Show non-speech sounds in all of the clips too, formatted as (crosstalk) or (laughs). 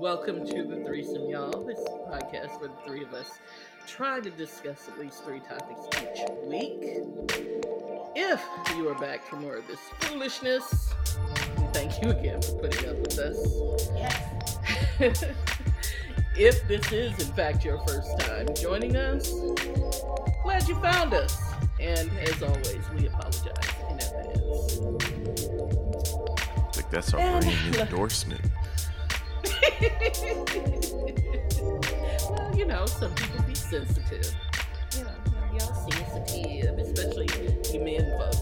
welcome to the threesome, y'all. This is a podcast where the three of us try to discuss at least three topics each week. If you are back for more of this foolishness, thank you again for putting up with us. Yes. (laughs) if this is, in fact, your first time joining us, glad you found us. And as always, we apologize in advance. I think that's our And- ringing endorsement. Well, you know, some people be sensitive. You know, y'all sensitive, especially you men folk.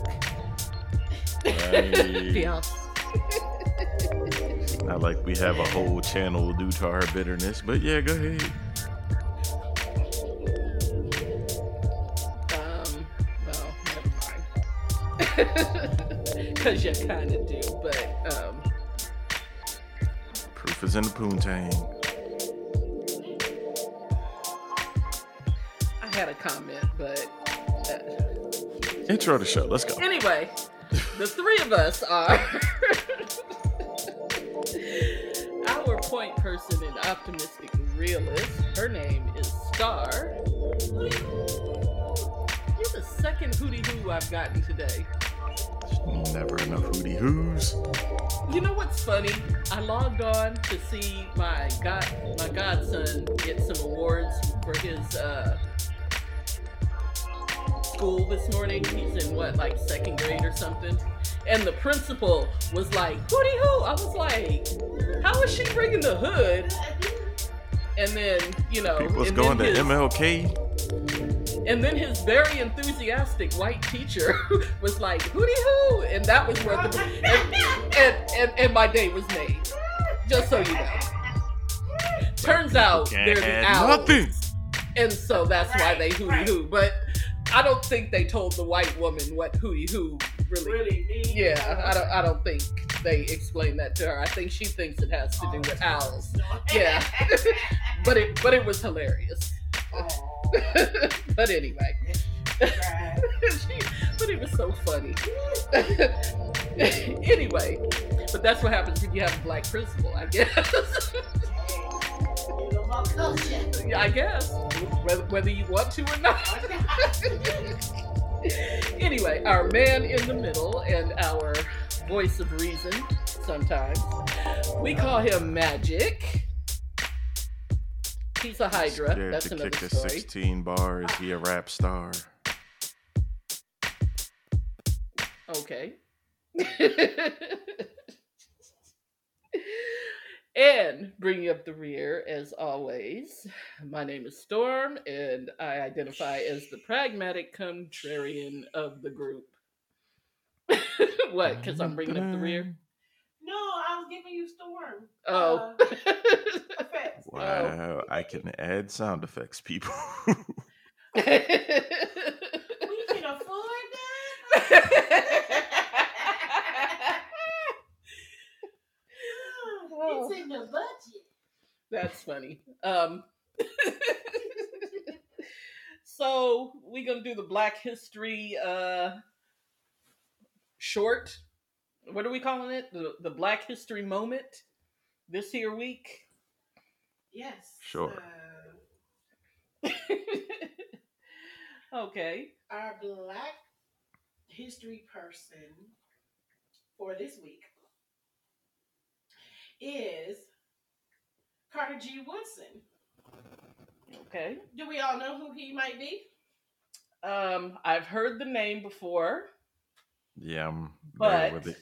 Right. (laughs) Yeah. Not like we have a whole channel due to our bitterness, but yeah, go ahead. Um, well, never mind. (laughs) Because you're kind of Proof is in the poontang. I had a comment, but. Uh, Intro the show. Let's go. Anyway, the three of us are (laughs) our point person and optimistic realist. Her name is Star. You're the second hootie hoo I've gotten today. Never enough hootie hoos. You know what's funny? I logged on to see my god my godson get some awards for his uh, school this morning. He's in what, like second grade or something. And the principal was like, "Hootie hoo!" I was like, "How is she bringing the hood?" And then you know, People's going to his- MLK. And then his very enthusiastic white teacher (laughs) was like, "Hootie hoo!" And that was where the and, and, and, and my day was made. Just so you know. Turns out Can't they're the owls, nothing. and so that's why they hootie right. hoo. But I don't think they told the white woman what hootie hoo really. Really mean. Yeah, I don't. I don't think they explained that to her. I think she thinks it has to do with owls. Oh, yeah. (laughs) But it, but it was hilarious. Oh. (laughs) but anyway. (laughs) but it was so funny. (laughs) anyway, but that's what happens when you have a black principal, I guess. I guess, whether you want to or not. anyway, our man in the middle and our voice of reason, sometimes, we call him Magic. He's a Hydra. Scared That's to another kick story. 16 bars. He a rap star. Okay. (laughs) and bringing up the rear, as always, my name is Storm, and I identify as the pragmatic contrarian of the group. (laughs) what? Because I'm bringing up the rear? No, I was giving you storm. Oh. Uh, effects. (laughs) Wow, I can add sound effects, people. We (laughs) can afford that. (laughs) it's in the budget. That's funny. Um, so we're gonna do the Black History uh, short. What are we calling it? The the Black History moment this here week. Yes. Sure. uh, (laughs) okay. our black history person for this week is Carter G. Woodson. Okay. Do we all know who he might be? Um, I've heard the name before. yeah, I'm But- with it.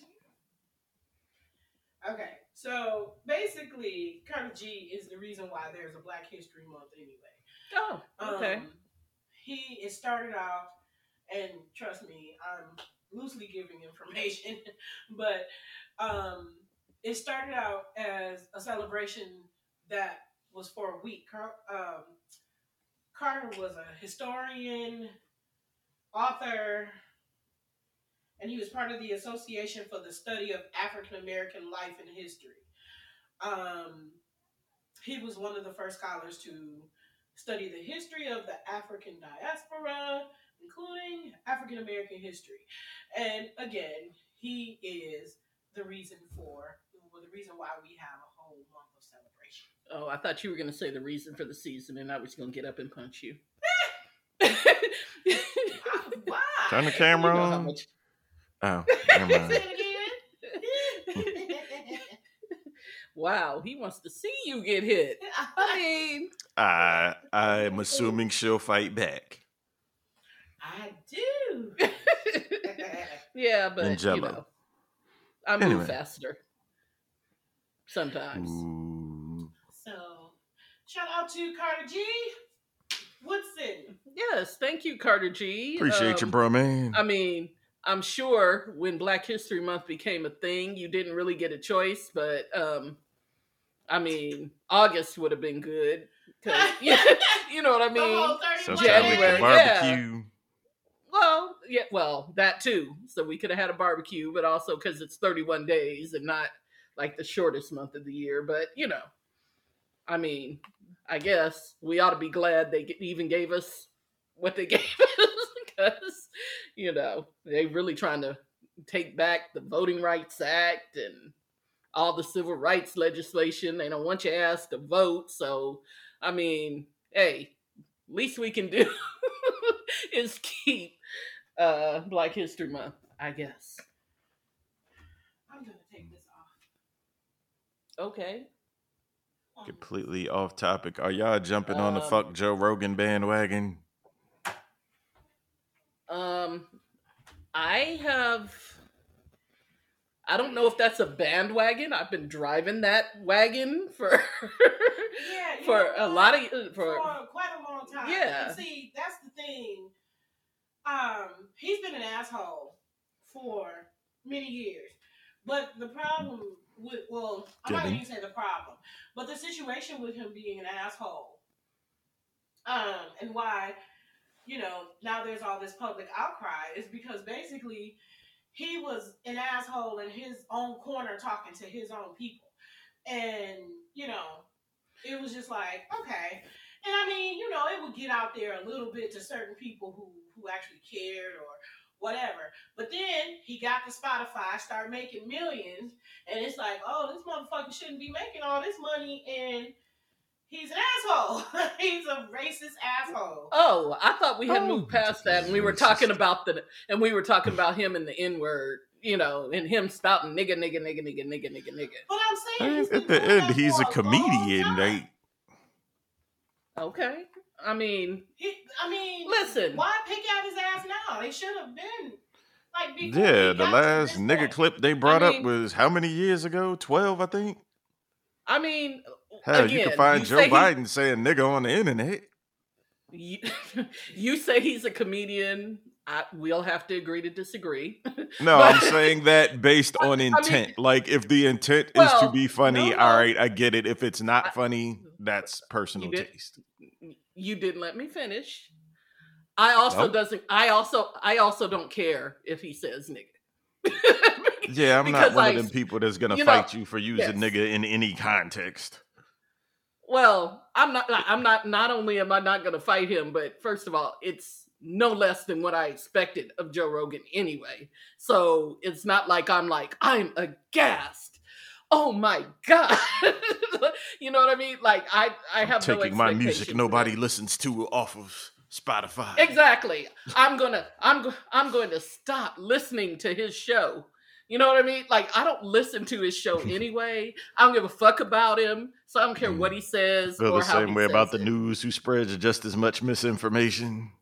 Okay, so basically, Carter G is the reason why there's a Black History Month anyway. Oh, okay. Um, he it started out, and trust me, I'm loosely giving information, (laughs) but um, it started out as a celebration that was for a week. Car- um, Carter was a historian, author, and he was part of the Association for the Study of African American Life and History. Um, he was one of the first scholars to study the history of the African diaspora, including African American history. And again, he is the reason for, well, the reason why we have a whole month of celebration. Oh, I thought you were going to say the reason for the season, and I was going to get up and punch you. (laughs) (laughs) Turn the You camera know how on. much- Oh, (laughs) never Say mind. it again. (laughs) Wow, he wants to see you get hit. I mean, I (laughs) I'm assuming she'll fight back. I do. yeah, but And you know, I move Anyway. faster sometimes. Ooh. so, shout out to Carter G. Woodson. Yes, thank you, Carter G. Appreciate you, Um, bro, man. I mean, I'm sure when Black History Month became a thing, you didn't really get a choice, but um, I mean, August would have been good. 'cause- (laughs) yeah, you know what I mean? 31 Sometime with January, barbecue. Well, yeah, well, that too. So we could have had a barbecue, but also because it's 31 days and not like the shortest month of the year. But you know, I mean, I guess we ought to be glad they even gave us what they (laughs) gave us because you know they really trying to take back the Voting Rights Act and all the civil rights legislation. They don't want your ass to vote. So, I mean, hey, least we can do (laughs) is keep uh Black History Month, I guess. I'm going to take this off. Okay. Um, Completely off topic. Are y'all jumping on the Um, fuck Joe Rogan bandwagon? Um I have I don't know if that's a bandwagon. I've been driving that wagon for (laughs) Yeah, for know a lot of uh, for, for quite a long time. Yeah. And see, that's the thing. Um, he's been an asshole for many years. But the problem with well, I'm not Given. gonna say the problem, but the situation with him being an asshole, um, and why, you know, now there's all this public outcry is because basically he was an asshole in his own corner talking to his own people. And, you know, it was just like, okay. And I mean, you know, it would get out there a little bit to certain people who who actually cared or whatever. But then he got to Spotify, started making millions, and it's like, oh, this motherfucker shouldn't be making all this money, and he's an asshole. (laughs) he's a racist asshole. Oh, I thought we had Oh, moved past that and we were talking about the and we were talking about him and the N-word, you know, and him spouting nigga nigga nigga nigga nigga nigga nigga. But I'm saying, At the end, he's for a comedian. time. They Okay. I mean, He, I mean, Listen. why pick out his ass now? They should have been like yeah, the last this nigga point. clip they brought mean- up was how many years ago? Twelve, I think. I mean, Hell, you can find you Joe say he- Biden saying nigga on the internet. you, (laughs) you say he's a comedian. I, we'll have to agree to disagree. (laughs) No, But- I'm saying that based (laughs) on mean- intent. like if the intent is to be funny, no, all right, I get it. If it's not I- funny, that's personal did- taste. you didn't let me finish. I also Nope. doesn't. I also. I also don't care if he says nigga. Yeah, I'm not one like, of them people that's gonna you know, fight you for using yes. nigga in any context. Well, I'm not. I'm not. Not only am I not going to fight him, but first of all, it's no less than what I expected of Joe Rogan anyway. So it's not like I'm like I'm aghast. Oh my god! (laughs) you know what I mean? Like I, I have no Taking my music nobody listens to off of Spotify. Exactly. I'm gonna. I'm. I'm going to stop listening to his show. You know what I mean? Like I don't listen to his show (laughs) anyway. I don't give a fuck about him, so I don't care what mm. he says Feel or the same way about the news who spreads just as much misinformation.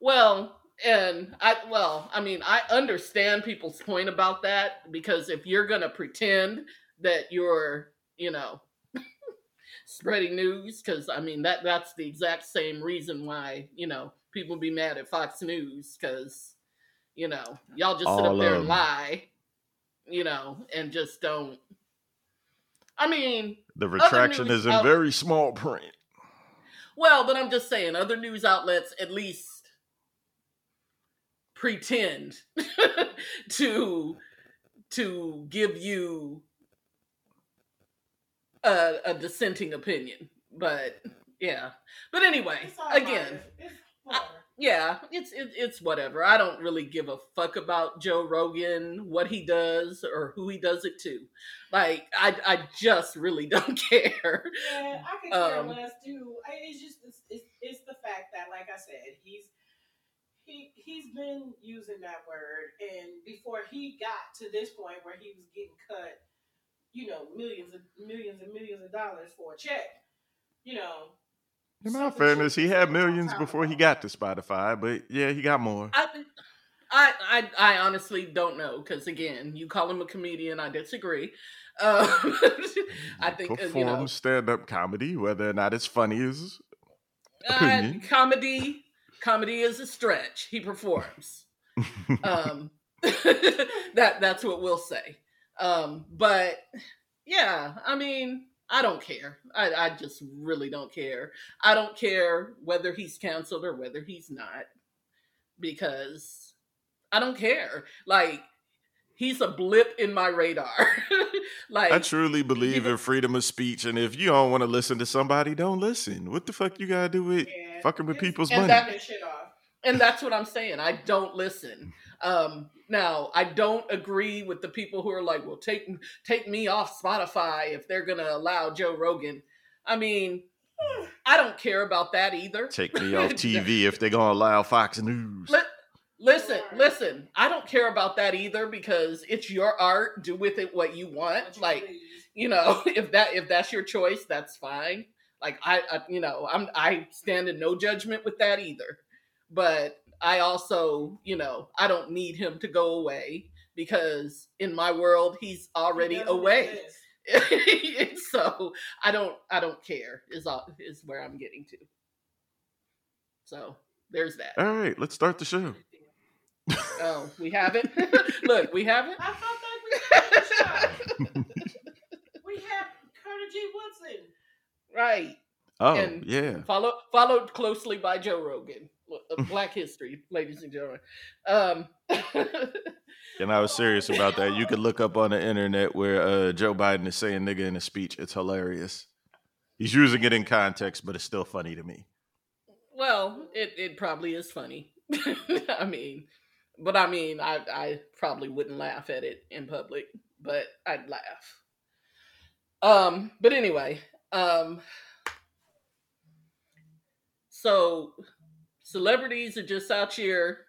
Well, and I well, I mean, I understand people's point about that because if you're gonna pretend that you're, you know, (laughs) spreading news, because I mean that that's the exact same reason why you know people be mad at Fox News because you know y'all just sit up there and lie, you know, and just don't. I mean, The retraction is in out- very small print. Well, but I'm just saying, other news outlets at least pretend (laughs) to to give you a, a dissenting opinion. But yeah. But anyway, again, minor. Yeah, it's it, it's whatever. I don't really give a fuck about Joe Rogan, what he does, or who he does it to. Like, I I just really (laughs) don't care. Yeah, I could care Um, less too. I- It's just it's, it's, it's the fact that, like I said, he's he he's been using that word, and before he got to this point where he was getting cut, you know, millions of millions and millions of dollars for a check, you know. In all fairness, he had millions before he got to Spotify, but yeah, he got more. I, I, I, I honestly don't know because again, you call him a comedian. I disagree. Um, (laughs) I think uh, you know, stand-up comedy, whether or not it's funny is uh, comedy. Comedy is a stretch. He performs. Um, (laughs) (laughs) that that's what we'll say. Um, but yeah, I mean, I don't care. I, I just really don't care. I don't care whether he's canceled or whether he's not because I don't care. Like he's a blip in my radar. (laughs) like I truly believe in freedom of speech, and if you don't want to listen to somebody, don't listen. What the fuck you gotta do with Yeah, fucking with people's And money? that- That shit off. and that's what I'm saying. I don't listen. Um, now I don't agree with the people who are like, "Well, take take me off Spotify if they're gonna allow Joe Rogan." I mean, I don't care about that either. Take me (laughs) off TV if they're gonna allow Fox News. Li- listen, listen. I don't care about that either because it's your art. Do with it what you want. What Like please. you know, (laughs) if that if that's your choice, that's fine. Like I, I you know, I'm I stand in no judgment with that either. But I also, you know, I don't need him to go away because in my world he's already He away. (laughs) so I don't I don't care is all is where I'm getting to. So there's that. All right, let's start the show. Oh, we have it. (laughs) Look, we have it. I thought that we had the shot. (laughs) We have Carter G. Woodson. Right. Oh And- yeah, Follow, followed closely by Joe Rogan. Uh, Black history, ladies and gentlemen. Um, (laughs) and I was serious about that. You could look up on the internet where uh, Joe Biden is saying "nigga" in a speech. It's hilarious. He's using it in context, but it's still funny to me. well, it, it probably is funny. (laughs) I mean, but I mean, I, I probably wouldn't laugh at it in public, but I'd laugh. Um, but anyway, um, so celebrities are just out here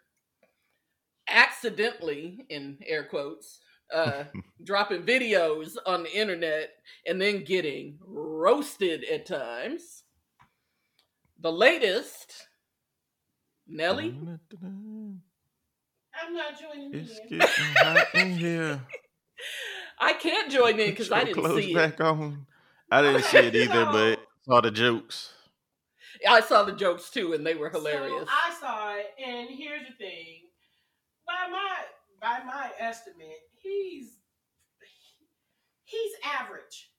accidentally, in air quotes, uh, (laughs) dropping videos on the internet and then getting roasted at times. The latest, Nelly. (laughs) I'm not joining It's in. getting hot in here. (laughs) I can't join in because I didn't clothes see it. back on. I didn't see it either, but saw the jokes. I saw the jokes too, and they were hilarious. So I saw it, and here's the thing: by my by my estimate, he's he's average.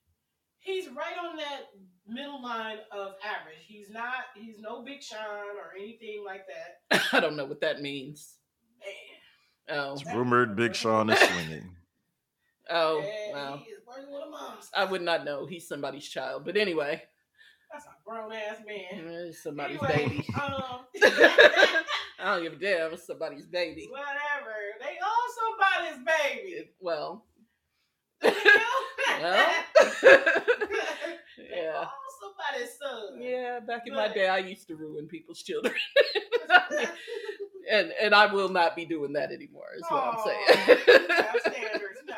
He's right on that middle line of average. He's not. He's no Big Sean or anything like that. (laughs) I don't know what that means. Man, Oh, It's rumored Big Sean is (laughs) swinging. oh, yeah, wow. he is with a. I would not know. He's somebody's child, but anyway, That's a grown ass man. eh, somebody's Anyway, baby. um, (laughs) I don't give a damn. It's somebody's baby. whatever. They own somebody's baby. Well, (laughs) well, (laughs) They yeah, own somebody's son. yeah. Back in my day, I used to ruin people's children, and and I will not be doing that anymore. Is what I'm saying. standards now.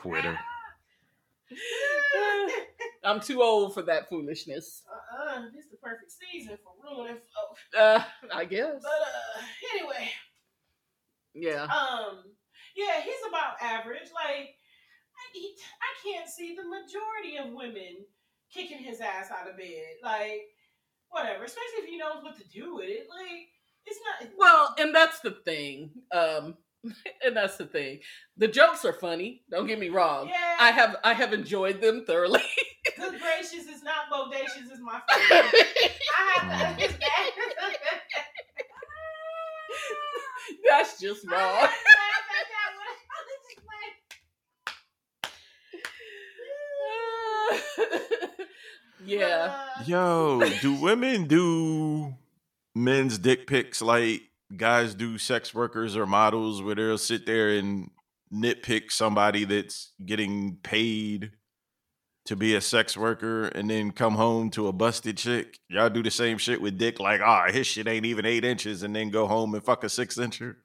Quitter. I'm too old for that foolishness. uh-uh, this is the perfect season for ruining folks. Uh, I guess. But uh, anyway, Yeah. um, yeah, he's about average. Like, I, I can't see the majority of women kicking his ass out of bed. Like, whatever. Especially if he knows what to do with it. Like, it's not. Well, and that's the thing. Um, (laughs) and that's the thing. The jokes are funny. Don't get me wrong. yeah, I have I have enjoyed them thoroughly. (laughs) good gracious, it's not bodacious. Is my (laughs) favorite. I have to understand. that's just I wrong. have to laugh at that one. (laughs) I was just like, (laughs) yeah. uh, Yo, do women do men's dick pics like guys do sex workers or models where they'll sit there and nitpick somebody that's getting paid to be a sex worker and then come home to a busted chick. Y'all do the same shit with dick, like, ah, his shit ain't even eight inches, and then go home and fuck a six incher.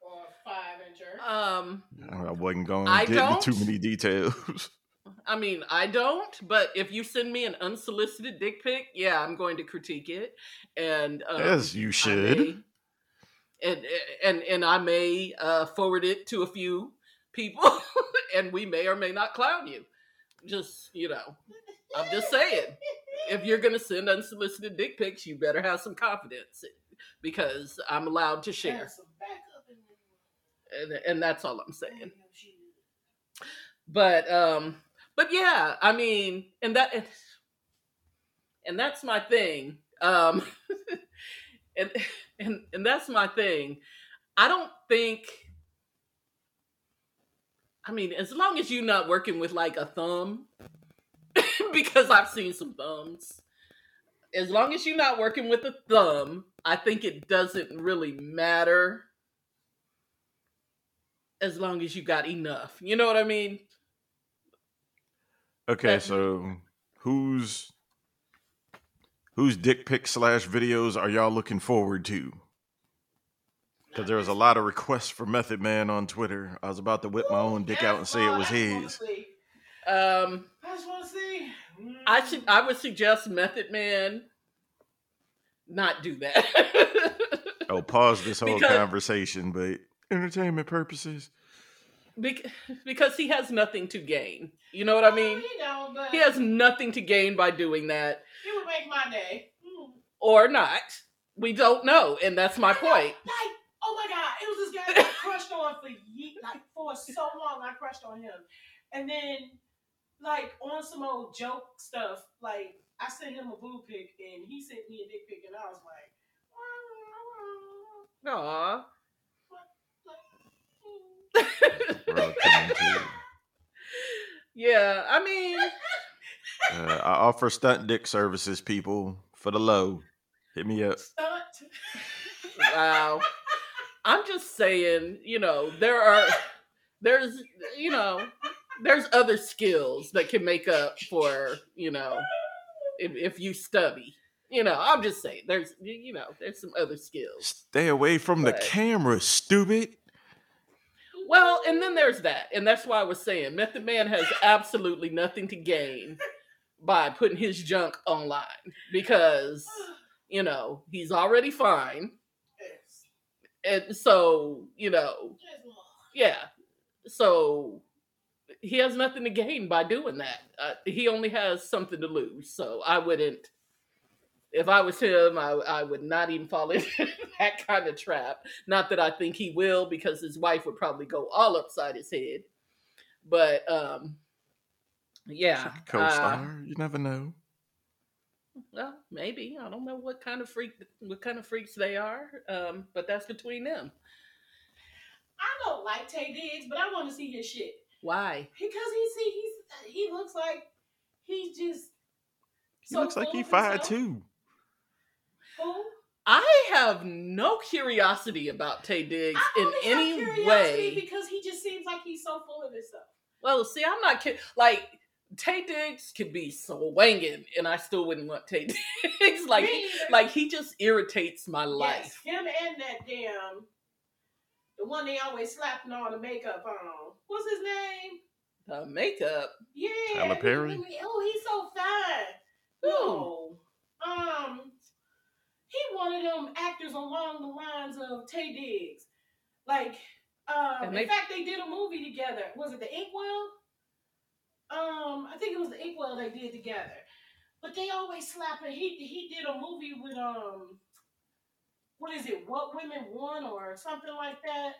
Or five incher. Um, I wasn't going to get into too many details. (laughs) I mean, I don't, but if you send me an unsolicited dick pic, yeah, I'm going to critique it. And um, As you should. may- and and and I may uh, forward it to a few people, (laughs) and we may or may not clown you. Just you know, I'm just saying, if you're gonna send unsolicited dick pics, you better have some confidence, because I'm allowed to share, Have some backup in there. and, and that's all I'm saying. But um but yeah i mean and that and, and that's my thing um (laughs) and and and that's my thing i don't think i mean as long as you're not working with like a thumb (laughs) because i've seen some thumbs. As long as you're not working with a thumb i think it doesn't really matter as long as you got enough. You know what i mean? Okay, so who's whose dick pic slash videos are y'all looking forward to? Because there was a lot of requests for Method Man on Twitter. I was about to whip my own dick out and say it was That's what I wanna his. um I just want to see. I should I would suggest Method Man not do that. (laughs) Oh, pause this whole Because- conversation, but entertainment purposes. Bec- because he has nothing to gain. You know what I mean? you know, but He has nothing to gain by doing that It would make my day. Mm. or not. We don't know, and that's my I point. Like, oh my god, it was this guy that I crushed on for ye- like for so long. I crushed on him, and then like on some old joke stuff. Like I sent him a boo pic, and he sent me a dick pic, and I was like, Aw. Bro, coming to you. (laughs) yeah, I mean, Uh, I offer stunt dick services, people, for the low. Hit me up. stunt. wow. I'm just saying, you know, there are there's you know, there's other skills that can make up for, you know, if, if you study. You know, I'm just saying there's you know, there's some other skills. Stay away from the camera, stupid. Well, and then there's that. And that's why I was saying Method Man has absolutely nothing to gain by putting his junk online because, you know, he's already fine. And so, you know, yeah. So he has nothing to gain by doing that. Uh, he only has something to lose. So I wouldn't, if I was him, I, I would not even fall into (laughs) that kind of trap. Not that I think he will, because his wife would probably go all upside his head. But um, yeah, uh, Co-star, you never know. Well, maybe I don't know what kind of freak, what kind of freaks they are. Um, but that's between them. I don't like Taye Diggs, but I want to see his shit Why? because he see he's he looks like he's just. He so looks like full he fired himself. too. Who? I have no curiosity about Taye Diggs I in have any curiosity way. because he just seems like he's so full of himself. Well, see, I'm not kidding. Like Taye Diggs could be swinging, and I still wouldn't want Taye (laughs) Diggs. like, Me like he just irritates my yes, life. him and that damn the one they always slapping all the makeup on. What's his name? The makeup. Yeah, Tyler he- Perry? Oh, he's so fine. No, um, he one of them actors along the lines of Taye Diggs. Like, um, And in they- fact, they did a movie together. Was it the Inkwell? Um, I think it was the Inkwell they did together. But they always slapping. He he did a movie with um, what is it? What Women Want or something like that.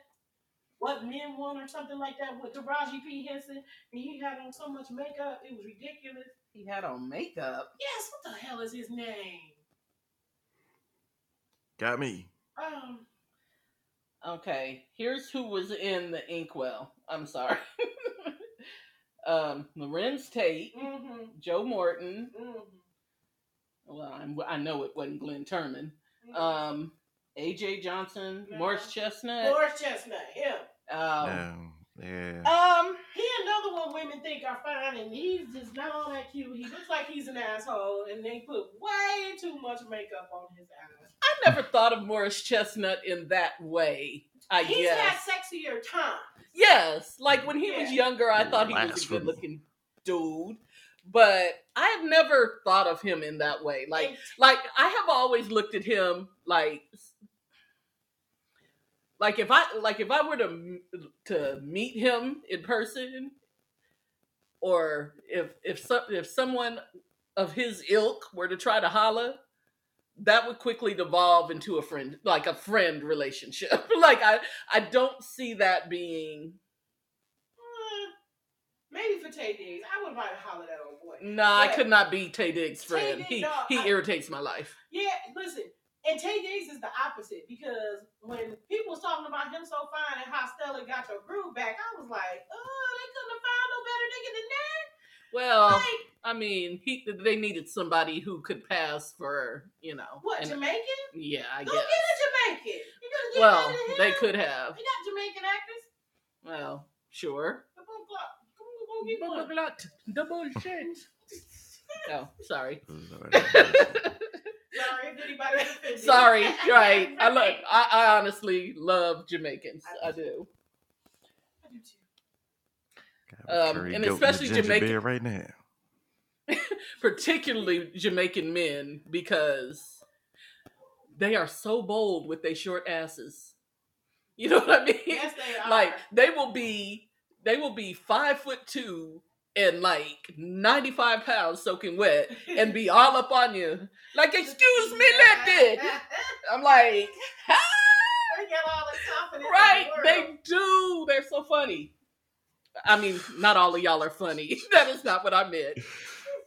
What Men Want or something like that with Taraji P Henson, and he had on so much makeup, it was ridiculous. He had on makeup. Yes, what the hell is his name? Got me. Um, Okay, here's who was in the Inkwell. I'm sorry. (laughs) um, Larenz Tate, mm-hmm, Joe Morton. mm-hmm, Well, I'm, I know it wasn't Glynn Turman. Um, AJ Johnson, Morris Chestnut. Morris Chestnut, him. Um, Yeah. yeah. um, He another one women think are fine, and he's just not all that cute. He looks like he's an asshole, and they put way too much makeup on his eyes. I never thought of Morris Chestnut in that way. I He's guess. had sexier times. Yes, like when he was younger, I thought he was a good looking dude, but I've never thought of him in that way. Like, And like I have always looked at him like, like if I like if I were to to meet him in person, or if if some if someone of his ilk were to try to holla. That would quickly devolve into a friend, like a friend relationship. (laughs) like I, I don't see that being uh, maybe for Taye Diggs, I would might holler at old boy. Nah, I could not be Taye Diggs' Taye friend. Diggs, he no, he I- irritates my life. Yeah, listen, and Taye Diggs is the opposite because when people was talking about him so fine and how Stella got your groove back, I was like, oh, they couldn't have found no better nigga than that. Well, Like, I mean, he they needed somebody who could pass for you know. what, and- Jamaican? yeah, I Go guess. get a Jamaican. Get Well, they could have. You got Jamaican actors. Well, sure. Come on, Clark. Come on, go get one. Double lot, double shit. (laughs) Oh, sorry. (laughs) (laughs) Sorry if anybody offended. sorry. Right. I love. I, I honestly love Jamaicans. I do. I do too. Um, and especially Jamaican- right now. Particularly Jamaican men because they are so bold with their short asses. You know what I mean? Yes, they are. like they will be they will be five foot two and like 95 pounds soaking wet and be (laughs) all up on you like excuse me lady (laughs) i'm like "Huh?" They got all the confidence right the they do they're so funny i mean not all of y'all are funny (laughs) that is not what i meant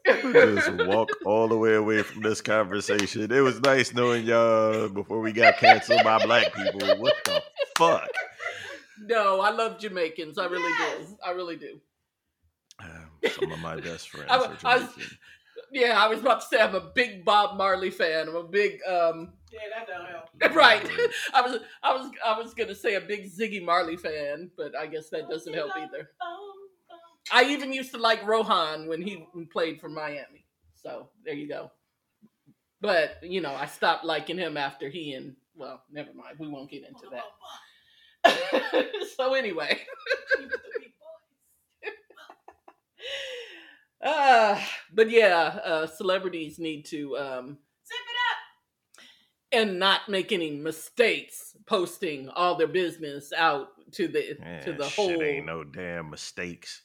Just walk all the way away from this conversation. It was nice knowing y'all before we got canceled by black people. What the fuck? no i love jamaicans i really Yes. do i really do Um, some of my best friends (laughs) I are wa- I was- Jamaican. yeah i was about to say i'm a big bob marley fan i'm a big um Yeah, that don't help. (laughs) right (laughs) i was i was i was gonna say a big ziggy marley fan but i guess that doesn't help either I even used to like Rohan when he played for Miami. So there you go. But you know, I stopped liking him after he and well, never mind. We won't get into that. (laughs) so anyway, uh, (laughs) but yeah, uh, celebrities need to um, Zip it up and not make any mistakes posting all their business out to the Man, to the shit whole. ain't no damn mistakes.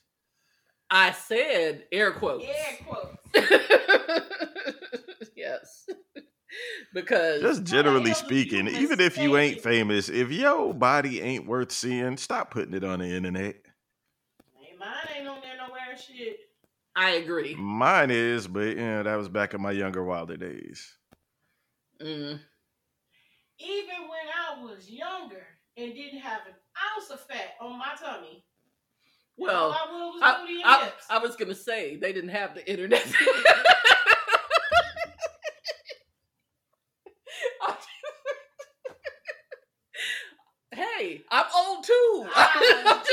I said air quotes. Yeah, quote. (laughs) yes. (laughs) because Just generally hell do you speaking, even if you ain't famous, if your body ain't worth seeing, stop putting it on the internet. Hey, mine ain't on there nowhere. Shit. I agree. Mine is, but yeah, that was back in my younger, wilder days. Mm. Even when I was younger and didn't have an ounce of fat on my tummy, all Well, I was I, I. I was gonna say they didn't have the internet. (laughs) hey, I'm old too. I'm just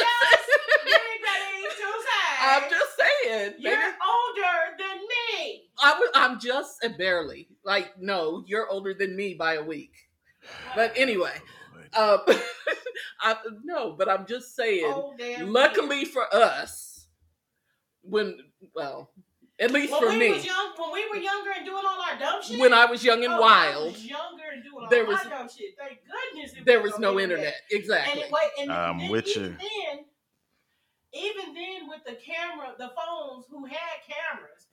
getting ready to say. I'm just saying. You're maybe- older than me. I was, I'm just uh, barely. Like, no, you're older than me by a week. But anyway, um, (laughs) I, no, but I'm just saying. Old damn luckily for us, when well, at least when for we me, was young, when we were younger and doing all our dumb shit. when I was young and oh, I wild, was younger and doing there all was- my dumb shit. Thank goodness it there was no internet. And Exactly. it, wait, and I'm then, with even you. then, even then, with the camera, the phones who had cameras,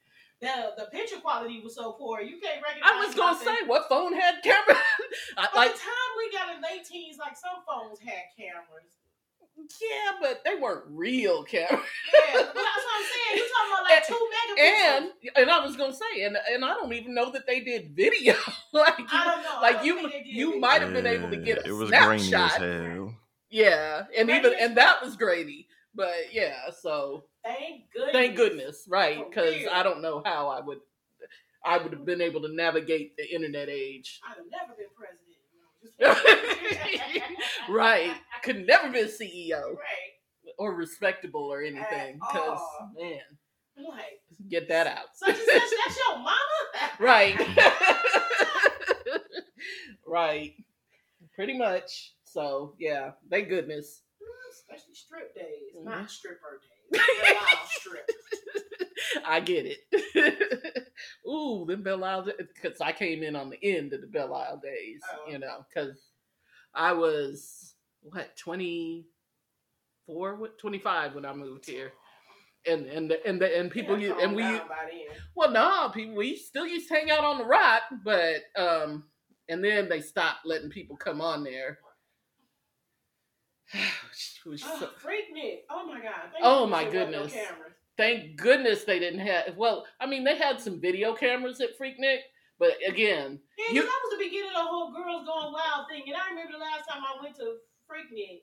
the the picture quality was so poor you can't recognize. I was gonna nothing. say, what phone had camera? (laughs) I, By like, the time we got in late teens, like some phones had cameras. yeah, but they weren't real cameras. Yeah, that's what I'm saying. You talking about like (laughs) two megapixels? And and I was gonna say, and and I don't even know that they did video. (laughs) like you, I don't know. Like don't you, think they did you might have been able to get a it was grainy as snapshot. hell. Yeah, and Grainy even and that was grainy. But yeah, so Thank goodness. thank goodness, right? Because. I don't know how I would. I would have been able to navigate the internet age. I'd have never been president. (laughs) right. Could never been CEO Right. or respectable or anything. Because man, like, get that out. such and such, that's your (laughs) mama? right. (laughs) right. Pretty much. So yeah, thank goodness. Especially strip days, Mhm. not stripper days. They're wild strip. I get it. (laughs) Ooh, them Belle Isle because I came in on the end of the Belle Isle days, Oh. you know, because I was what 24, what 25 when I moved here. And and the, and the, and people Yeah, and we well no people we still used to hang out on the rock but um and then they stopped letting people come on there. (sighs) (sighs) (sighs) Was Oh, so- Freaknik. Oh my god. Thank Oh, my there wasn't no goodness. thank goodness they didn't have well i mean they had some video cameras at freaknik but again Yeah, You- that was the beginning of the whole girls going wild thing. And I remember the last time I went to Freaknik,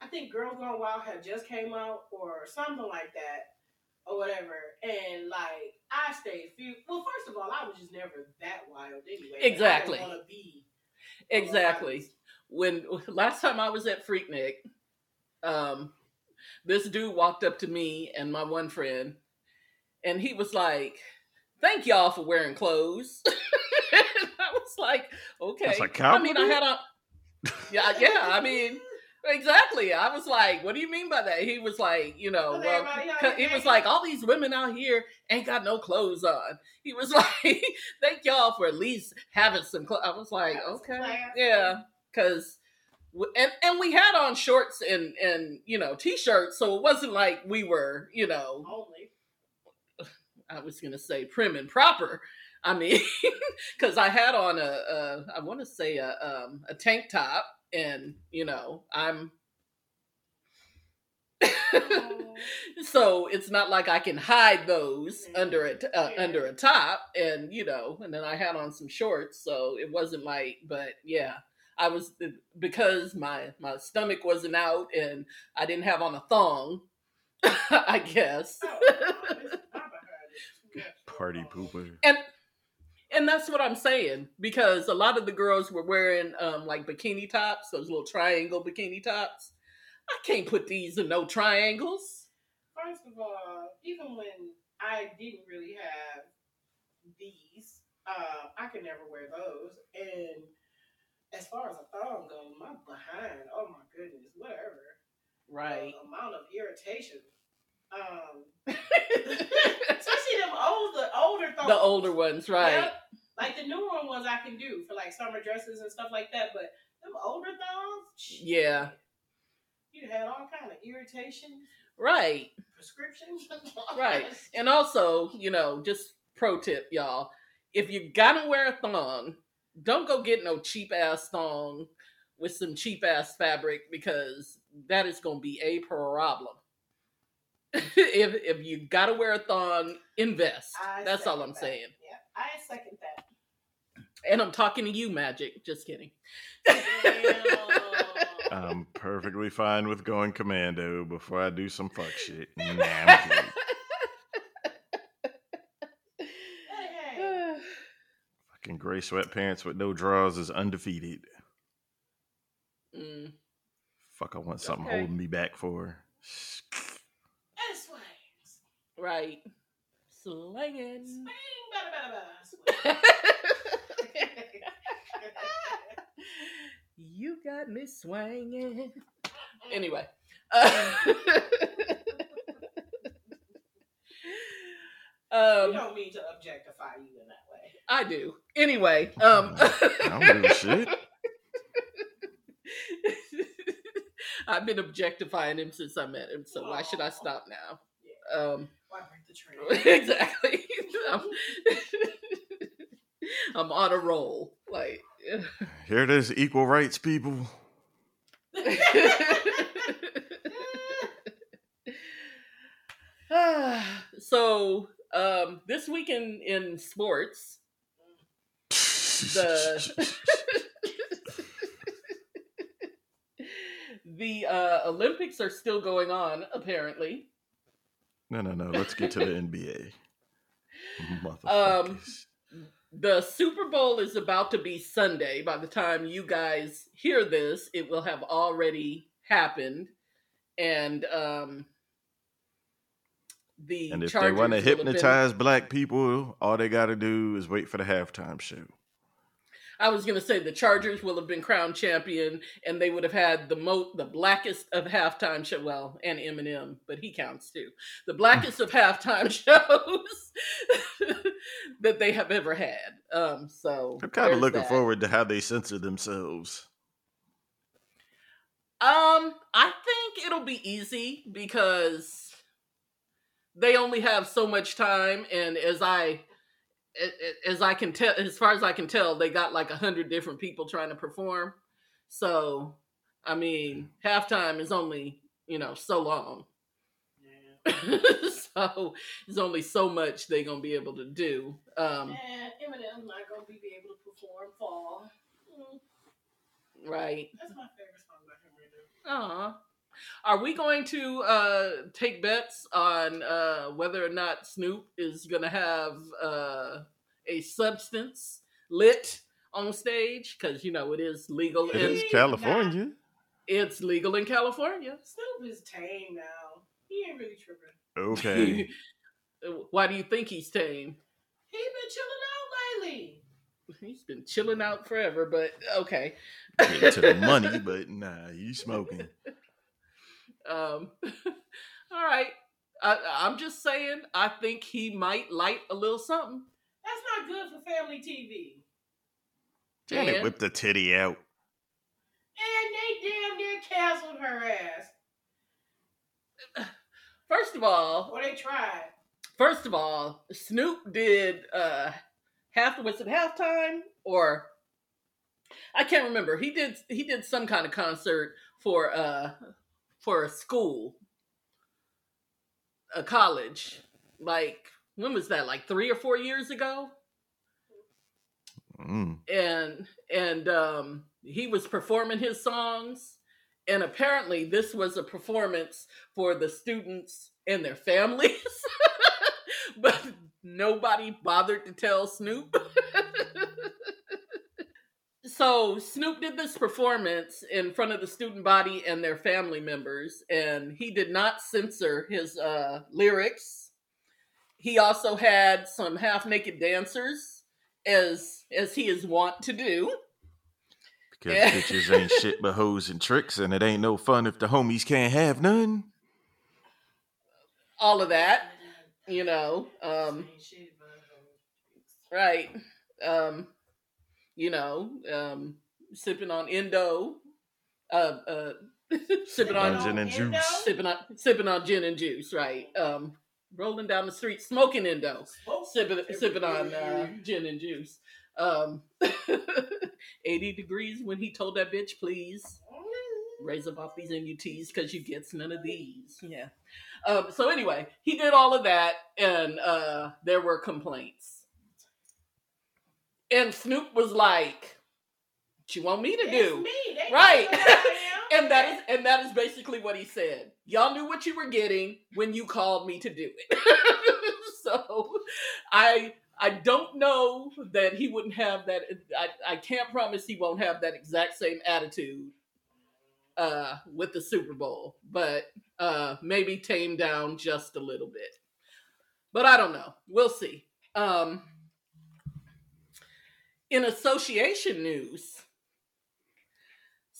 I think Girls Gone Wild had just came out or something like that. Or whatever, and like I stayed few. Well, first of all, I was just never that wild anyway. Exactly. Want to be exactly when (laughs) last time i was at freaknik um this dude walked up to me and my one friend and he was like thank y'all for wearing clothes. (laughs) And i was like okay. That's a i mean i had a yeah yeah i mean exactly. I was like what do you mean by that? He was like you know Was well everybody out 'cause here he was like all these women out here ain't got no clothes on. He was (laughs) like thank y'all for at least having some clothes i was like okay. classy. yeah because and and we had on shorts and and you know t-shirts so it wasn't like we were you know only. (sighs) i was gonna say prim and proper i mean (laughs) because i had on a, a i want to say a um, a tank top and you know i'm (laughs) Oh. so it's not like I can hide those Mhm. under a t- uh, Yeah. under a top, and you know, and then I had on some shorts, so it wasn't like, but yeah, I was because my my stomach wasn't out and I didn't have on a thong, (laughs) I guess, Oh, God, this- my behind is too much. Party pooper. and and that's what I'm saying because a lot of the girls were wearing um like bikini tops, those little triangle bikini tops. I can't put these in no triangles. First of all, even when I didn't really have these, uh, I could never wear those. And as far as a thong goes, my behind, oh my goodness, whatever. Right. The amount of irritation. Um, (laughs) (laughs) especially them older, older thongs. the older ones, right? Yep. Like the newer ones I can do for like summer dresses and stuff like that, but them older thongs, Yeah. you had all kind of irritation, Right. prescriptions, Right. And also, you know, just pro tip, y'all. If you gotta wear a thong, don't go get no cheap ass thong with some cheap ass fabric because that is gonna be a problem. (laughs) if if you gotta wear a thong, invest. I That's all I'm that. saying. Yeah, I second that. And I'm talking to you, Magic. Just kidding. I'm perfectly fine with going commando before I do some fuck shit. (laughs) Nah, I'm kidding. Hey, hey. Fucking gray sweatpants with no drawers is undefeated. Mm, Fuck, I want something Okay. holding me back for. And swings. right. Slanging. Swing, bada, bada, bada, you got me swinging. Anyway. Uh, (laughs) we um, don't mean to objectify you in that way. I do. Anyway, um, I don't give a shit. (laughs) I've been objectifying him since I met him, so why should I stop now? Um, Why break the trend? (laughs) exactly. (laughs) I'm, I'm on a roll. Like, Here it is, equal rights, people. (sighs) so um, this weekend in sports, the (laughs) the uh, Olympics are still going on. Apparently, no, no, no. Let's get to the NBA. Motherfuckers. The Super Bowl is about to be Sunday. By the time you guys hear this, it will have already happened. And um the and if Chargers they want to have been- hypnotize black people, all they got to do is wait for the halftime show. I was gonna say the Chargers will have been crowned champion, and they would have had the mo the blackest of halftime show. Well, and Eminem, but he counts too. The blackest of halftime (laughs) shows (laughs) that they have ever had. Um, so I'm kind of looking that. forward to how they censor themselves. Um, I think it'll be easy because they only have so much time, and as I as I can tell, as far as I can tell, they got like a hundred different people trying to perform. So, I mean, halftime is only you know so long. Yeah. (laughs) so there's only so much they're gonna be able to do. Um, And Eminem's not gonna be able to perform fall. Mm, right. That's my favorite song by him right now. Aw. Are we going to uh, take bets on uh, whether or not Snoop is going to have uh, a substance lit on stage? Because you know it is legal It in is California. it's legal in California. Snoop is tame now. He ain't really tripping. Okay. (laughs) Why do you think he's tame? He been chilling out lately. He's been chilling out forever, but okay. Get to the money, (laughs) but nah, you smoking. Um, (laughs) all right. I, I'm just saying. I think he might light a little something. That's not good for family TV. Janet And- whipped the titty out. And they damn near canceled her ass. (sighs) First of all, Or they tried. First of all, Snoop did uh half the was it halftime or I can't remember. He did he did some kind of concert for uh for a school, a college. Like when was that? Like 3 or 4 years ago? Mm. and and um he was performing his songs and apparently this was a performance for the students and their families (laughs) but nobody bothered to tell snoop (laughs) so snoop did this performance in front of the student body and their family members and he did not censor his uh lyrics he also had some half naked dancers as as he is wont to do. Because Yeah. bitches ain't (laughs) shit but hoes and tricks, and it ain't no fun if the homies can't have none. All of that, you know, um, Ain't shit but- right? Um, you know, um, sipping on Indo, uh, uh, (laughs) sipping on Gin and Indo? juice. sipping on sipping on gin and juice, right? Um, rolling down the street, smoking Indo, Smoke sipping sipping on uh, gin and juice. Um, (laughs) eighty degrees when he told that bitch, please. raise up off these NUTs because you gets none of these. Yeah. Um, so anyway, he did all of that, and uh, there were complaints. And Snoop was like, "What you want me to It's do?" me. Right. know who I (laughs) am. And that is and that is basically what he said. Y'all knew what you were getting when you called me to do it. (laughs) so I I don't know that he wouldn't have that I, I can't promise he won't have that exact same attitude uh with the Super Bowl, but uh maybe tame down just a little bit. But I don't know. We'll see. Um in association news.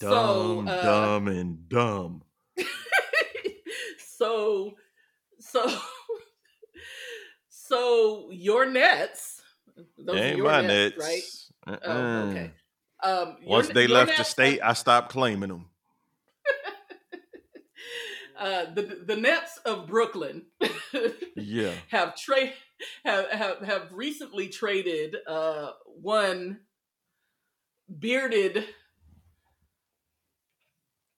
Dumb, uh, dumb, and dumb. (laughs) so so (laughs) so your nets those ain't your my nets, nets. right Uh-uh. oh, okay um your- Once they your left the state, I stopped claiming them. (laughs) uh the the nets of brooklyn Yeah. have trade have, have have recently traded uh one bearded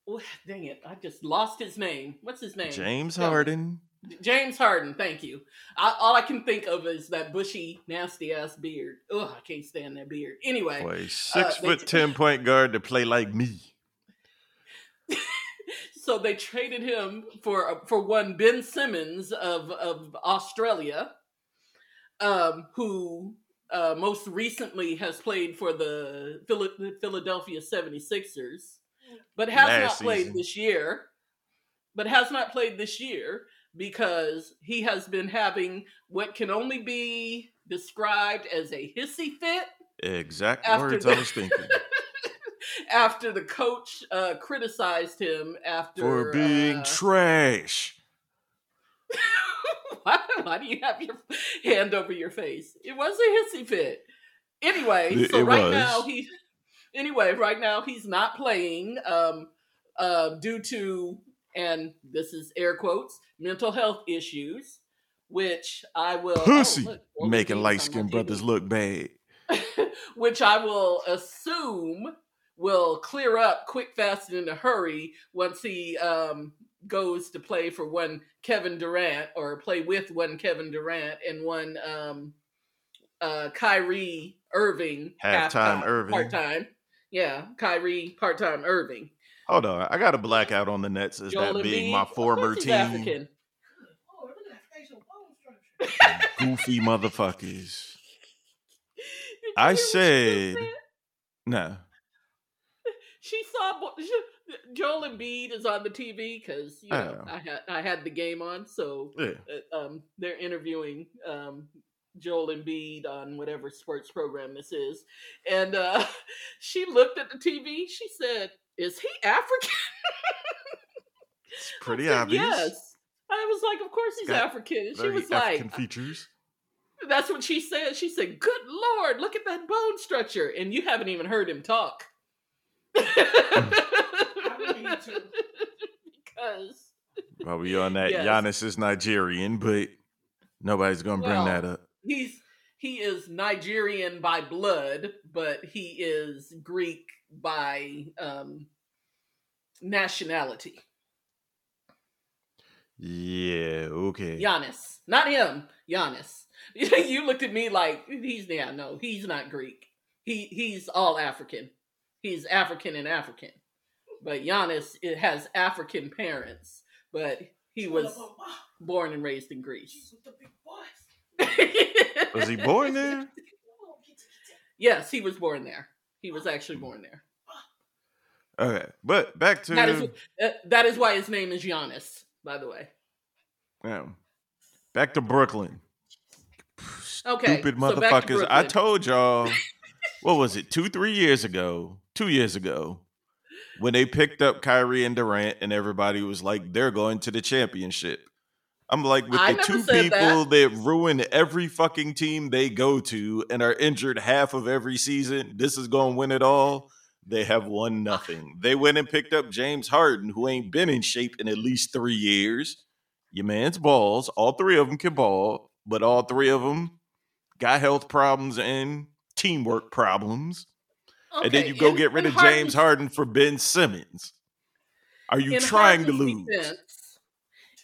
oh, dang it i just lost his name what's his name James. Harden. James Harden, thank you. I, all I can think of is that bushy, nasty ass beard. Ugh, I can't stand that beard. Anyway, Boy, six they foot t- ten point guard to play like me. (laughs) so they traded him for for one Ben Simmons of of Australia. Um, who uh, most recently has played for the Philadelphia 76ers, but has Last not played season. this year. But has not played this year because he has been having what can only be described as a hissy fit Exact words the- I was thinking. (laughs) after the coach uh, criticized him after For being uh, trash. (laughs) why, (laughs) why do you have your hand over your face? It was a hissy fit. Anyway, so it right was. now he anyway, right now he's not playing um uh due to and this is air quotes mental health issues, which I will oh, Pussy. look, Golden Making light skinned brothers look bad. (laughs) which I will assume will clear up quick, fast, and in a hurry once he um, goes to play for one Kevin Durant or play with one Kevin Durant and one um, uh, Kyrie Irving Halftime Irving. part time. Yeah, Kyrie part time Irving. Hold on. I got a blackout on the Nets Is Joel that being my former team. African. Look at that facial bone structure. Goofy motherfuckers. (laughs) I hear what she said- no. Nah. (laughs) she saw she- Joel Embiid is on the TV because you know Oh. I had I had the game on, so Yeah. uh, um, they're interviewing um, Joel Embiid on whatever sports program this is, and uh, (laughs) she looked at the TV. She said, "Is he African?" It's (laughs) pretty said, obvious. Yes. I was like, "Of course he's Got African." And she was African like, features. "That's what she said." She said, "Good lord, look at that bone structure," and you haven't even heard him talk. Because While we on that, Yes. Giannis is Nigerian, but nobody's gonna bring Well, that up. he's he is Nigerian by blood, but he is Greek by um, nationality. Yeah, okay. Giannis, not him. Giannis. (laughs) you looked at me like he's yeah no he's not Greek. He he's all African. He's African and African. But Giannis it has African parents, but he was born and raised in Greece. He's with the big boys. (laughs) Was he born there? Get to- Yes, he was born there. He was actually born there. Okay, but back to That is uh, that is why his name is Giannis, by the way. yeah, back to Brooklyn. Okay, Stupid so motherfuckers! I told y'all, what was it? Two, three years ago, two years ago, when they picked up Kyrie and Durant, and everybody was like, they're going to the championship. I'm like, with I the two people that. ruin every fucking team they go to and are injured half of every season, this is going to win it all. They have won nothing. They went and picked up James Harden, who ain't been in shape in at least three years. Your man's balls. All three of them can ball, but all three of them got health problems and teamwork problems. And then you go in- get rid of James Harden for Ben Simmons. Are you in trying to lose? defense-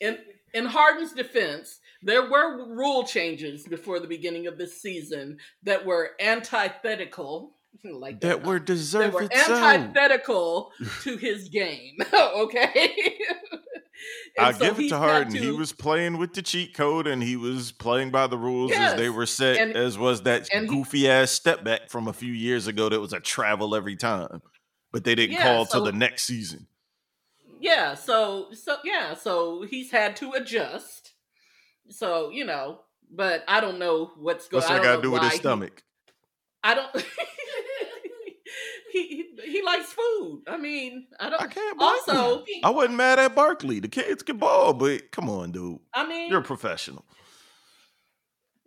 in in Harden's defense, there were rule changes before the beginning of this season that were antithetical, like That huh? were that deserved were so. antithetical (laughs) to his game. (laughs) okay. (laughs) I so give it to Harden. He was playing with the cheat code and he was playing by the rules as they were set, And- as was that and he- goofy ass step back from a few years ago that was a travel every time. But they didn't Yeah, call till the next season. Yeah, so so yeah, so he's had to adjust. So, you know, but I don't know what's going What's I that got to do with his he- stomach? I don't he, he he likes food. I mean, I don't I can't also him. I wasn't mad at Barkley. The kids can ball, but come on, dude. I mean You're a professional.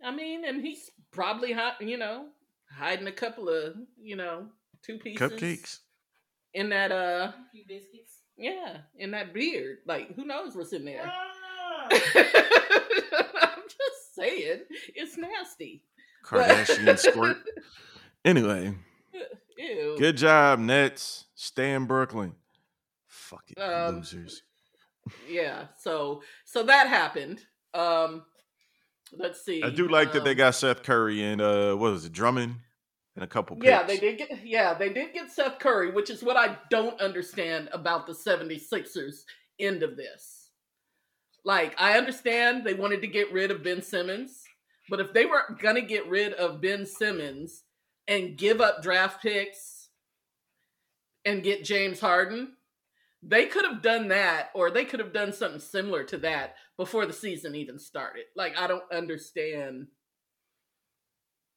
I mean, and he's probably hot, you know, hiding a couple of, you know, two pieces Cupcakes. in that uh A few biscuits. yeah, in that beard. Like who knows what's in there. Ah, (laughs) I'm just saying, it's nasty. Kardashian (laughs) squirt. Anyway, (laughs) Ew. good job, Nets. Stay in Brooklyn. Fucking Um, losers. Yeah. So so that happened. Um let's see. I do like that they um, got Seth Curry and uh what was it, Drummond and a couple picks. Yeah, they did get yeah, they did get Seth Curry, which is what I don't understand about the 76ers end of this. Like, I understand they wanted to get rid of Ben Simmons, But if they were gonna get rid of Ben Simmons and give up draft picks and get James Harden, they could have done that, or they could have done something similar to that before the season even started. Like I don't understand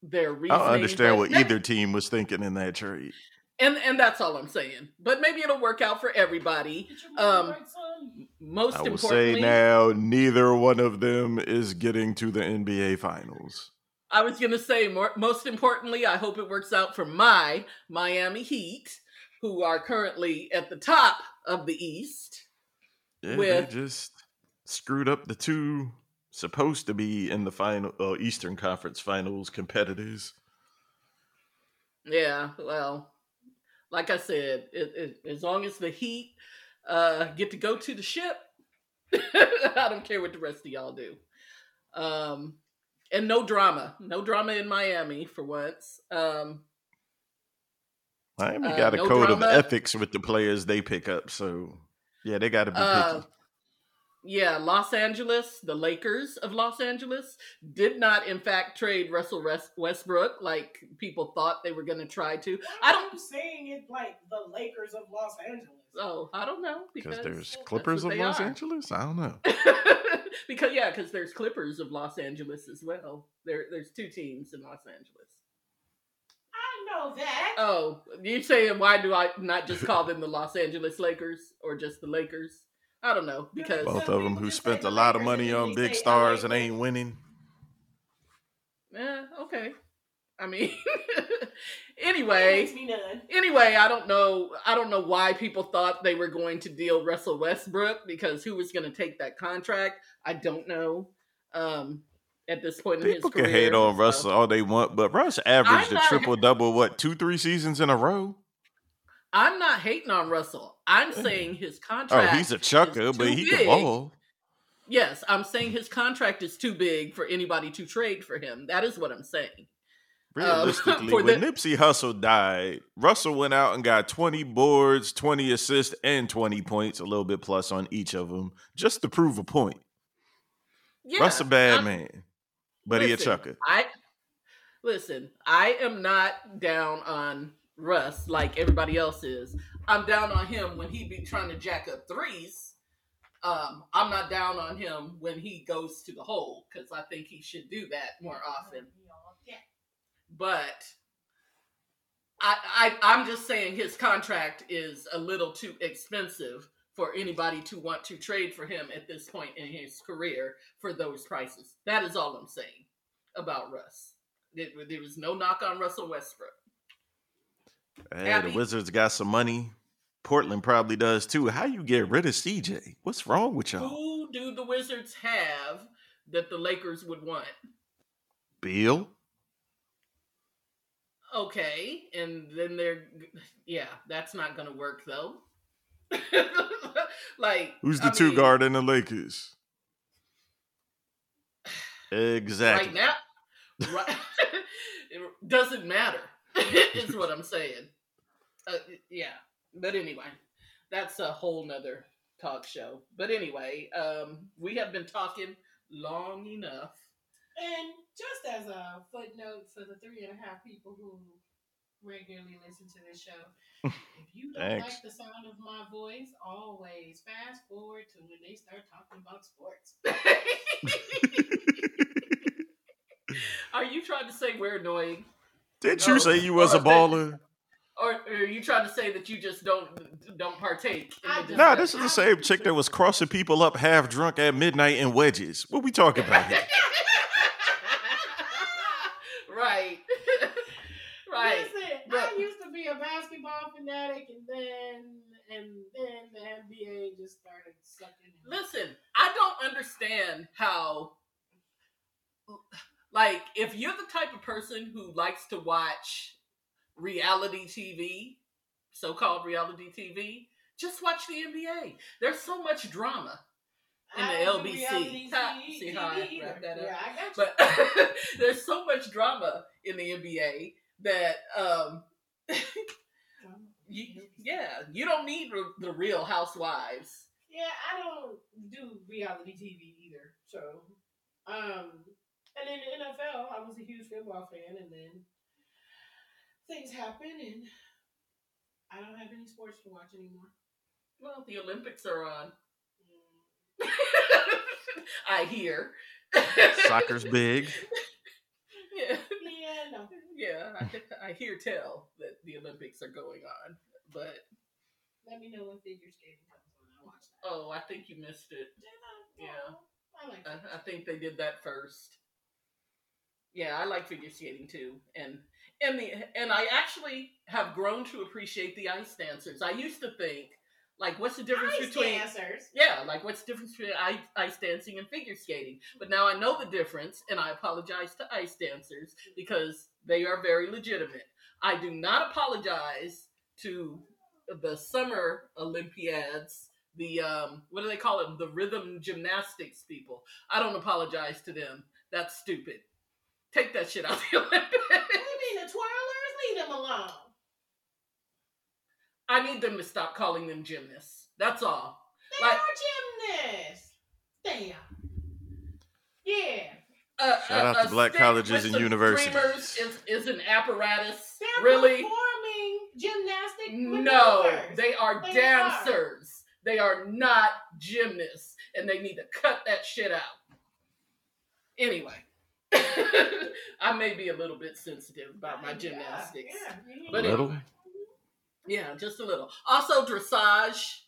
their I don't understand what maybe- either team was thinking in that trade. and and that's all I'm saying. But maybe it'll work out for everybody. Get your money Um. Most I will importantly, say now, neither one of them is getting to the NBA Finals. I was gonna say more, most importantly, I hope it works out for my Miami Heat, who are currently at the top of the East. Yeah, With- they just screwed up the two supposed to be in the final uh, Eastern Conference Finals competitors. Yeah, well, like I said, it, it, as long as the Heat uh, get to go to the ship, (laughs) I don't care what the rest of y'all do. Um, and no drama, no drama in Miami for once. Um, Miami Uh, got a no code drama. of ethics with the players they pick up, so yeah, they got to be Uh, picky. Yeah, Los Angeles, the Lakers of Los Angeles did not, in fact, trade Russell Westbrook like people thought they were going to try to. Why I don't. you saying it like the Lakers of Los Angeles? Oh, I don't know Because because there's that's Clippers of Los are. Angeles. I don't know. (laughs) because yeah, because there's Clippers of Los Angeles as well. There, there's two teams in Los Angeles. I know that. Oh, you saying why do I not just call them the Los Angeles Lakers or just the Lakers? I don't know because Both of them who spent a lot of money on big stars LA and ain't winning. yeah, okay. I mean, (laughs) anyway, makes me none. anyway, I don't know. I don't know why people thought they were going to deal Russell Westbrook because who was going to take that contract? I don't know. Um, at this point in People his can hate on so- Russell all they want, but Russ averaged I'm a triple double, what, two, three seasons in a row? I'm not hating on Russell. I'm oh. saying his contract. Oh, he's a chucker, but he big. can ball. Yes, I'm saying his contract is too big for anybody to trade for him. That is what I'm saying. Um, (laughs) Realistically, for when the- Nipsey Hussle died, Russell went out and got 20 boards, 20 assists, and 20 points, a little bit plus on each of them, just to prove a point. Yeah, Russ a bad I'm- man, but he a chucker. I listen. I am not down on Russ like everybody else is. I'm down on him when he be trying to jack up threes. Um, I'm not down on him when he goes to the hole because I think he should do that more often. But I, I I'm just saying his contract is a little too expensive for anybody to want to trade for him at this point in his career for those prices. That is all I'm saying about Russ. There, there was no knock on Russell Westbrook. Hey, the Wizards got some money. Portland probably does too. How you get rid of CJ? What's wrong with y'all? Who do the Wizards have that the Lakers would want? Beal? Okay, and then they're yeah, that's not gonna work though. (laughs) like Who's the I two mean, guard in the Lakers? Exactly. (laughs) right now? Right, (laughs) it doesn't matter. (laughs) is what (laughs) I'm saying. Uh, yeah, but anyway, that's a whole nother talk show. But anyway, um, we have been talking long enough. And just as a footnote for the three and a half people who regularly listen to this show, (laughs) if you don't Thanks. like the sound of my voice, always fast forward to when they start talking about sports. Are you trying to say we're annoying? Did No. you say you was Or a oh, baller? Or, or are you trying to say that you just don't don't partake? In I the just- Nah, this is the same chick that was crossing people up half drunk at midnight in wedges. What we talking about here? (laughs) right. (laughs) right. Listen, But- I used to be a basketball fanatic, and then and then the NBA just started sucking. Listen, I don't understand how like if you're the type of person who likes to watch reality TV, so-called reality TV, just watch the NBA. There's so much drama. in the LBC. see how I that up? Yeah, I got you. But (laughs) there's so much drama in the NBA that um (laughs) you, yeah, you don't need re- the real housewives. Yeah, I don't do reality TV either. So, um, And then the NFL, I was a huge football fan, and then things happen, and I don't have any sports to watch anymore. Well, the Olympics are on. Mm. (laughs) I hear. Soccer's big. (laughs) Yeah, Yeah, no. yeah. I, I hear tell that the Olympics are going on, but Let me know when figure skating comes on. I watch that. oh, I think you missed it. Yeah, Yeah. I like I. I think they did that first. Yeah, I like figure skating too, and and the and I actually have grown to appreciate the ice dancers. I used to think like, what's the difference between Ice between dancers. yeah, like what's the difference between ice, ice dancing and figure skating? But now I know the difference, and I apologize to ice dancers because they are very legitimate. I do not apologize to the summer Olympiads, the um, what do they call it? The rhythm gymnastics people. I don't apologize to them. That's stupid. Take that shit out of the (laughs) Olympics. What do you mean the twirlers? Leave them alone. I need them to stop calling them gymnasts. That's all. They Like- are gymnasts. Damn. Yeah. Uh, Shout out a- to a black colleges and universities. Is, is an apparatus. They're really? performing gymnastic No, they are They dancers. They are not gymnasts, and they need to cut that shit out. Anyway, (laughs) I may be a little bit sensitive about my gymnastics. Yeah, yeah. But Little? anyway. Yeah, just a little. Also, dressage.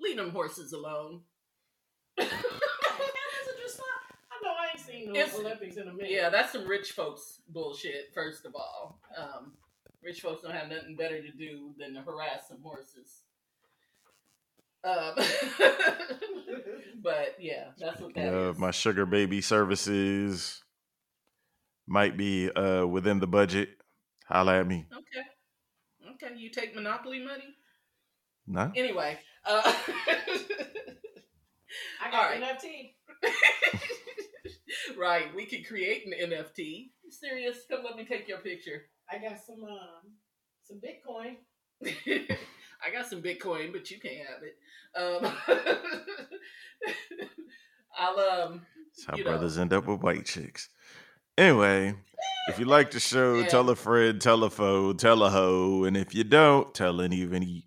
Leave them horses alone. (laughs) That is a dressage. I know I ain't seen no Olympics in a minute. Yeah, that's some rich folks bullshit. First of all, um, rich folks don't have nothing better to do than to harass some horses. Um, (laughs) but yeah, that's what that is. Yeah, my sugar baby services might be uh within the budget. Holla at me. Okay, okay, you take monopoly money. Nah. Anyway, uh, I (laughs) got All right. NFT. (laughs) right, we could create an NFT. You serious? Come, let me take your picture. I got some um some Bitcoin. (laughs) I got some Bitcoin, but you can't have it. Um, I'll um. That's how You know. brothers end up with white chicks. Anyway, if you like the show, Yeah. tell a friend, tell a foe, tell a hoe, and if you don't, tell an even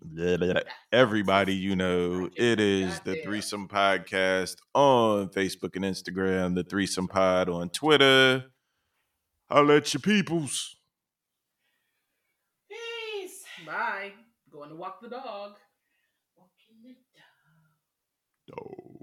everybody you know. It is the Threesome Podcast on Facebook and Instagram, the Threesome Pod on Twitter. I'll let your peoples. Peace. Bye. Going to walk the dog. Walking the dog. Dog.